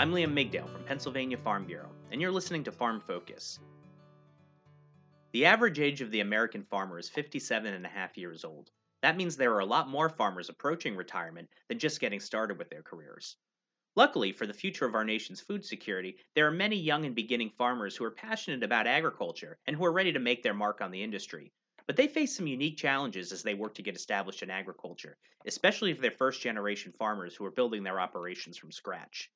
I'm Liam Migdail from Pennsylvania Farm Bureau, and you're listening to Farm Focus. The average age of the American farmer is 57 and a half years old. That means there are a lot more farmers approaching retirement than just getting started with their careers. Luckily, for the future of our nation's food security, there are many young and beginning farmers who are passionate about agriculture and who are ready to make their mark on the industry. But they face some unique challenges as they work to get established in agriculture, especially if they're first generation farmers who are building their operations from scratch.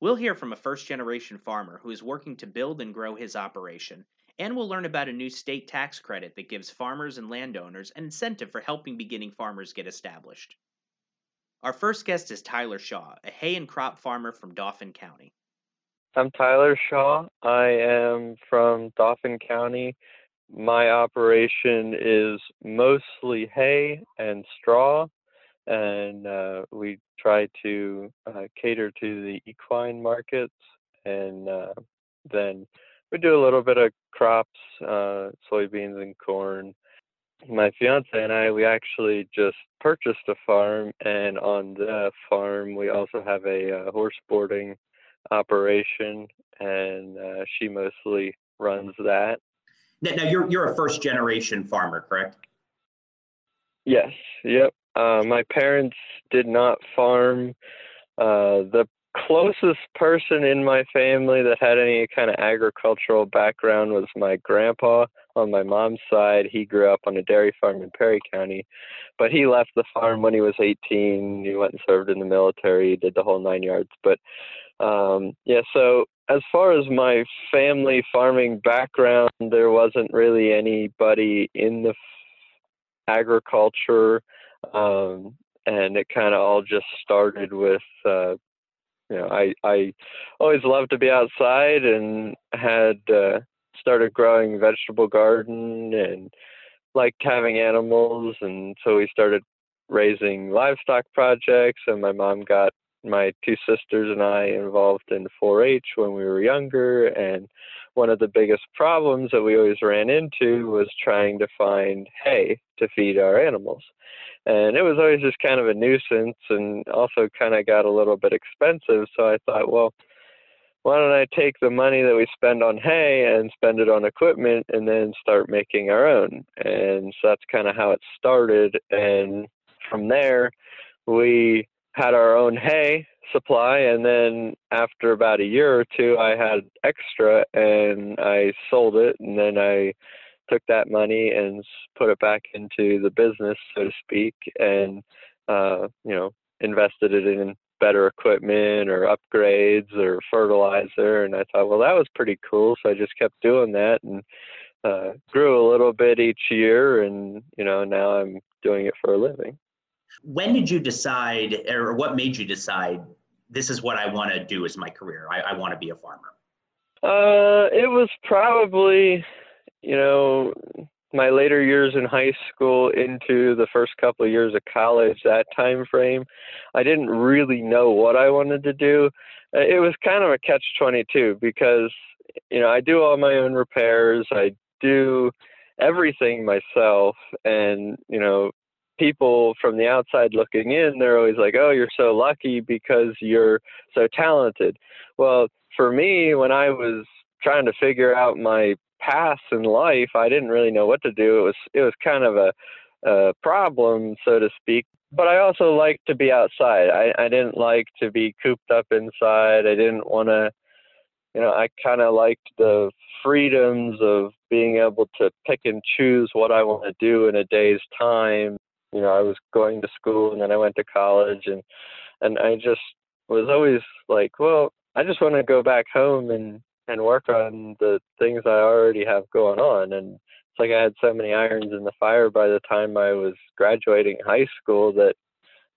We'll hear from a first generation farmer who is working to build and grow his operation, and we'll learn about a new state tax credit that gives farmers and landowners an incentive for helping beginning farmers get established. Our first guest is Tyler Shaw, a hay and crop farmer from Dauphin County. I'm Tyler Shaw. I am from Dauphin County. My operation is mostly hay and straw, and uh, we try to uh, cater to the equine markets, and uh, then we do a little bit of crops, uh, soybeans and corn. My fiance and I, we actually just purchased a farm, and on the farm we also have a uh, horse boarding operation, and uh, she mostly runs that. Now, now you're you're a first generation farmer, correct? Yes. Yep. Uh, my parents did not farm. Uh, the closest person in my family that had any kind of agricultural background was my grandpa on my mom's side. He grew up on a dairy farm in Perry County, but he left the farm when he was 18. He went and served in the military, did the whole nine yards. But um, yeah, so as far as my family farming background, there wasn't really anybody in the f- agriculture um, and it kind of all just started with uh, you know I I always loved to be outside and had uh, started growing vegetable garden and liked having animals and so we started raising livestock projects and my mom got my two sisters and I involved in 4-H when we were younger and one of the biggest problems that we always ran into was trying to find hay to feed our animals. And it was always just kind of a nuisance and also kind of got a little bit expensive. So i thought well why don't i take the money that we spend on hay and spend it on equipment and then start making our own? And so that's kind of how it started. And from there we had our own hay supply and then after about a year or two i had extra and i sold it and then i took that money and put it back into the business, so to speak, and uh, you know invested it in better equipment or upgrades or fertilizer. And I thought, well, that was pretty cool. So I just kept doing that and uh, grew a little bit each year. And you know now I'm doing it for a living. When did you decide, or what made you decide? This is what I want to do as my career. I, I want to be a farmer. Uh, it was probably you know, my later years in high school into the first couple of years of college, that time frame, I didn't really know what I wanted to do. Uh, it was kind of a catch 22 because, you know, I do all my own repairs, I do everything myself, and, you know, people from the outside looking in, they're always like, oh, you're so lucky because you're so talented. Well, for me, when I was trying to figure out my path in life, I didn't really know what to do. It was it was kind of a, a problem, so to speak. But I also liked to be outside. I, I didn't like to be cooped up inside. I didn't want to, you know, I kind of liked the freedoms of being able to pick and choose what I want to do in a day's time. You know, I was going to school and then I went to college and and I just was always like, well, I just want to go back home and and work on the things I already have going on. And it's like I had so many irons in the fire by the time I was graduating high school that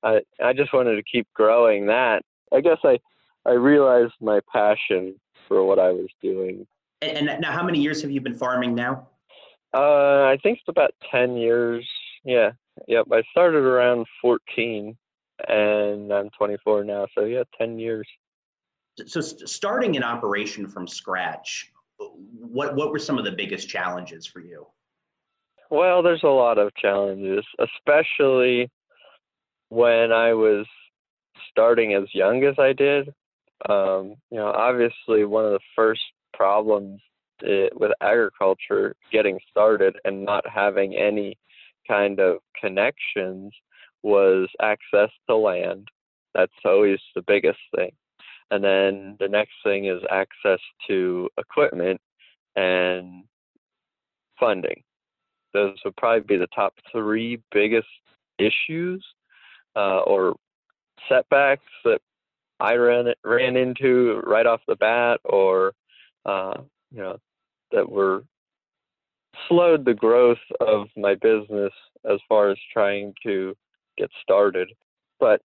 I I just wanted to keep growing that. I guess I I realized my passion for what I was doing. And, and now, how many years have you been farming now? Uh, I think it's about ten years. Yeah, yep. I started around fourteen, and I'm 24 now. So yeah, ten years so starting an operation from scratch, what what were some of the biggest challenges for you? Well, there's a lot of challenges, especially when I was starting as young as I did. Um, you know, obviously, one of the first problems it, with agriculture getting started and not having any kind of connections was access to land. That's always the biggest thing. And then the next thing is access to equipment and funding. Those would probably be the top three biggest issues uh, or setbacks that I ran ran into right off the bat, or uh, you know that were slowed the growth of my business as far as trying to get started. But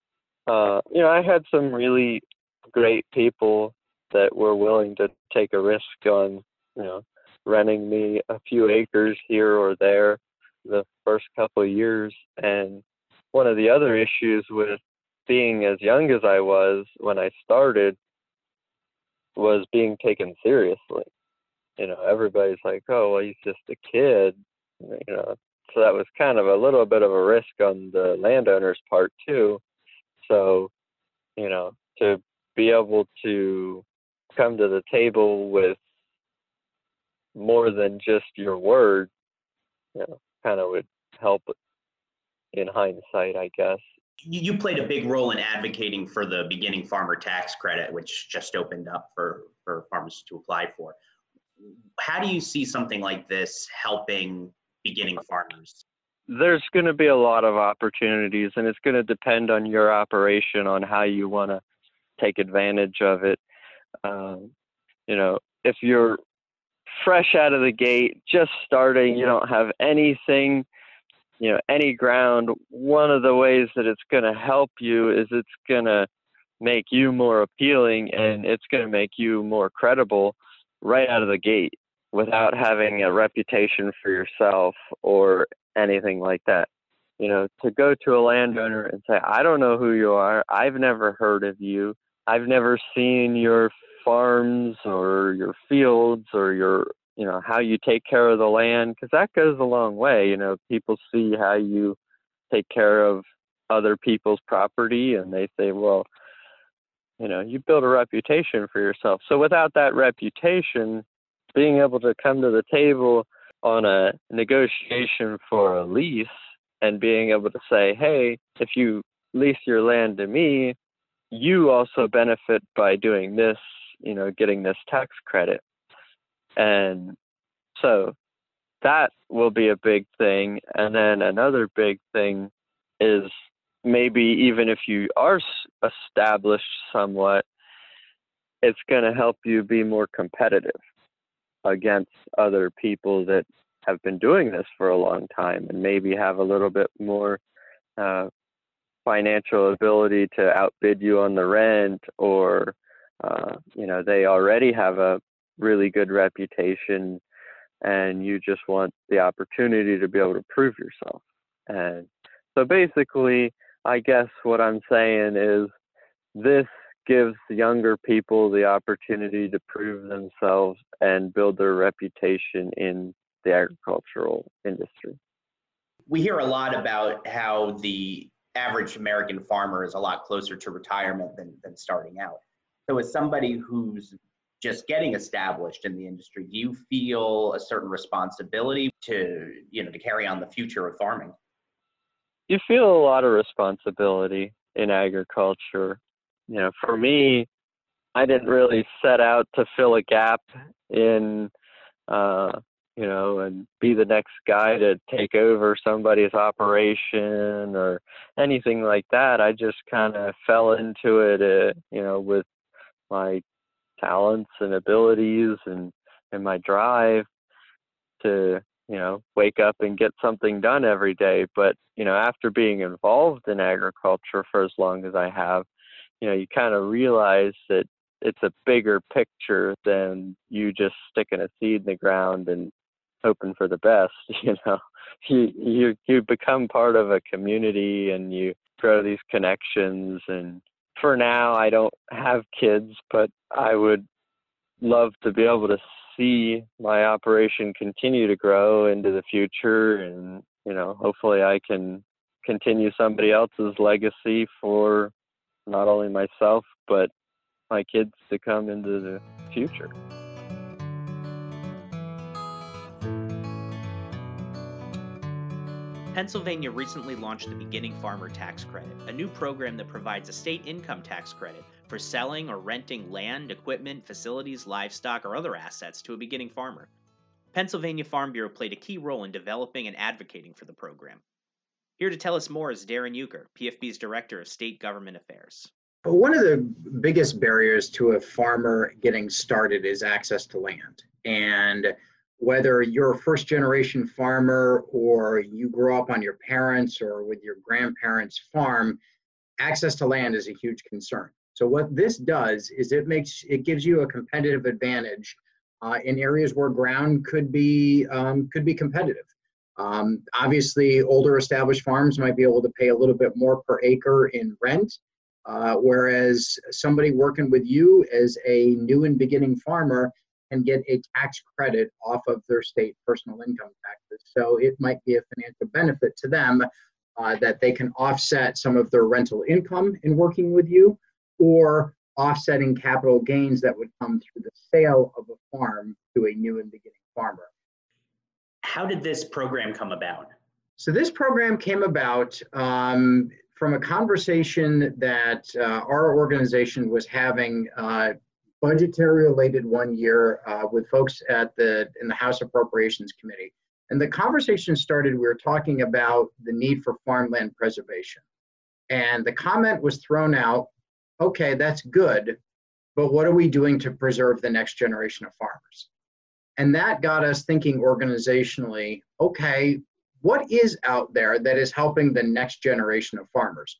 uh, you know, I had some really great people that were willing to take a risk on, you know, renting me a few acres here or there the first couple of years. And one of the other issues with being as young as I was when I started was being taken seriously. You know, everybody's like, "Oh, well, he's just a kid," you know. So that was kind of a little bit of a risk on the landowner's part too. So, you know, to be able to come to the table with more than just your word, you know, kind of would help in hindsight, I guess. You played a big role in advocating for the beginning farmer tax credit, which just opened up for, for farmers to apply for. How do you see something like this helping beginning farmers? There's going to be a lot of opportunities, and it's going to depend on your operation on how you want to take advantage of it. Um, you know, if you're fresh out of the gate, just starting, you don't have anything, you know, any ground, one of the ways that it's going to help you is it's going to make you more appealing and it's going to make you more credible right out of the gate without having a reputation for yourself or anything like that. You know, to go to a landowner and say, I don't know who you are, I've never heard of you, I've never seen your farms or your fields or your you know how you take care of the land because that goes a long way. You know people see how you take care of other people's property and they say well you know you build a reputation for yourself so without that reputation being able to come to the table on a negotiation for a lease and being able to say hey if you lease your land to me you also benefit by doing this you know, getting this tax credit. And so that will be a big thing. And then another big thing is maybe even if you are established somewhat, it's going to help you be more competitive against other people that have been doing this for a long time and maybe have a little bit more uh, financial ability to outbid you on the rent or uh, you know they already have a really good reputation and you just want the opportunity to be able to prove yourself. And so basically i guess what i'm saying is this gives younger people the opportunity to prove themselves and build their reputation in the agricultural industry we hear a lot about how the average american farmer is a lot closer to retirement than, than starting out so, as somebody who's just getting established in the industry, do you feel a certain responsibility to, you know, to carry on the future of farming? You feel a lot of responsibility in agriculture. You know, for me, I didn't really set out to fill a gap in, uh, you know, and be the next guy to take over somebody's operation or anything like that. I just kind of fell into it, uh, you know, with my talents and abilities and and my drive to you know wake up and get something done every day. But you know after being involved in agriculture for as long as i have you know you kind of realize that it's a bigger picture than you just sticking a seed in the ground and hoping for the best you know? You you you become part of a community and you grow these connections. And for now, I don't have kids, but I would love to be able to see my operation continue to grow into the future and you know hopefully i can continue somebody else's legacy for not only myself but my kids to come into the future. Pennsylvania recently launched the Beginning Farmer Tax Credit, a new program that provides a state income tax credit for selling or renting land, equipment, facilities, livestock, or other assets to a beginning farmer. Pennsylvania Farm Bureau played a key role in developing and advocating for the program. Here to tell us more is Darrin Youker, PFB's Director of State Government Affairs. One of the biggest barriers to a farmer getting started is access to land. And whether you're a first generation farmer or you grew up on your parents or with your grandparents' farm, access to land is a huge concern. So what this does is it makes it gives you a competitive advantage uh, in areas where ground could be um, could be competitive. Um, obviously, older established farms might be able to pay a little bit more per acre in rent, uh, whereas somebody working with you as a new and beginning farmer can get a tax credit off of their state personal income taxes. So it might be a financial benefit to them uh, that they can offset some of their rental income in working with you or offsetting capital gains that would come through the sale of a farm to a new and beginning farmer. How did this program come about? So, this program came about um, from a conversation that uh, our organization was having uh, budgetary related one year uh, with folks at the in the House Appropriations Committee. And the conversation started, we were talking about the need for farmland preservation. And the comment was thrown out, okay, that's good, but what are we doing to preserve the next generation of farmers? And that got us thinking organizationally, okay, what is out there that is helping the next generation of farmers?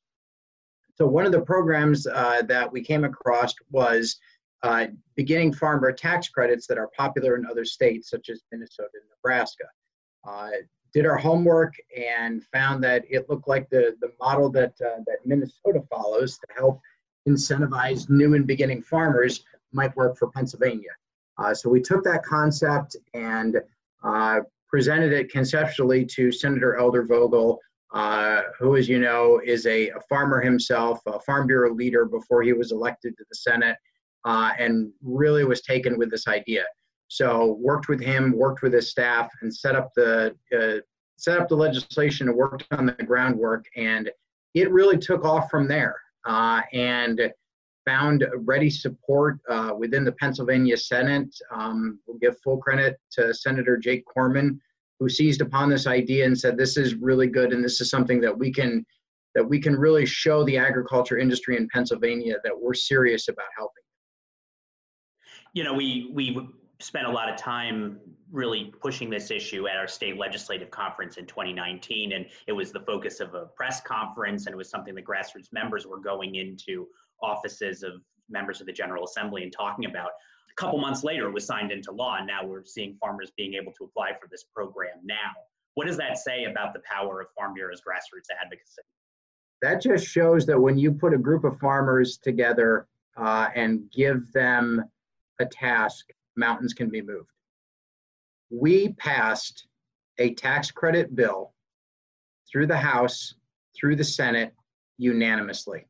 So one of the programs uh, that we came across was uh, beginning farmer tax credits that are popular in other states, such as Minnesota and Nebraska. Uh, did our homework and found that it looked like the, the model that, uh, that Minnesota follows to help incentivize new and beginning farmers might work for Pennsylvania. Uh, so we took that concept and uh, presented it conceptually to Senator Elder Vogel, uh, who, as you know, is a, a, farmer himself, a Farm Bureau leader before he was elected to the Senate, uh, and really was taken with this idea. So worked with him, worked with his staff, and set up the uh, set up the legislation and worked on the groundwork. And it really took off from there and found ready support uh, within the Pennsylvania Senate. Um, we'll give full credit to Senator Jake Corman, who seized upon this idea and said, "This is really good, and this is something that we can." That we can really show the agriculture industry in Pennsylvania that we're serious about helping you know, we we spent a lot of time really pushing this issue at our state legislative conference in 2019 and it was the focus of a press conference and it was something the grassroots members were going into offices of members of the general assembly and talking about. A couple months later it was signed into law and now we're seeing farmers being able to apply for this program now. What does that say about the power of farm bureau's grassroots advocacy? That just shows that when you put a group of farmers together uh, and give them a task, mountains can be moved. We passed a tax credit bill through the House, through the Senate unanimously.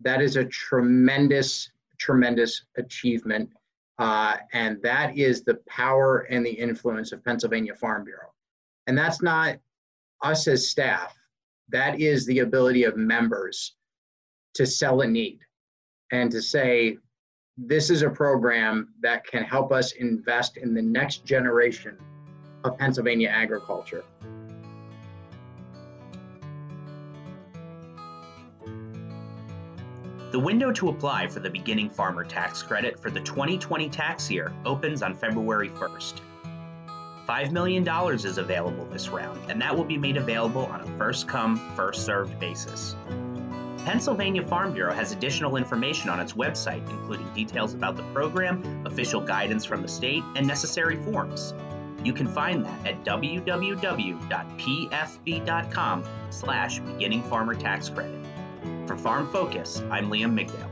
That is a tremendous, tremendous achievement. Uh, and that is the power and the influence of Pennsylvania Farm Bureau. And that's not us as staff, that is the ability of members to sell a need and to say, this is a program that can help us invest in the next generation of Pennsylvania agriculture. The window to apply for the beginning farmer tax credit for the 2020 tax year opens on February 1st. $5 million is available this round, and that will be made available on a first come, first served basis. Pennsylvania Farm Bureau has additional information on its website, including details about the program, official guidance from the state, and necessary forms. You can find that at www.pfb.com slash beginning farmer tax credit. For Farm Focus, I'm Liam Migdail.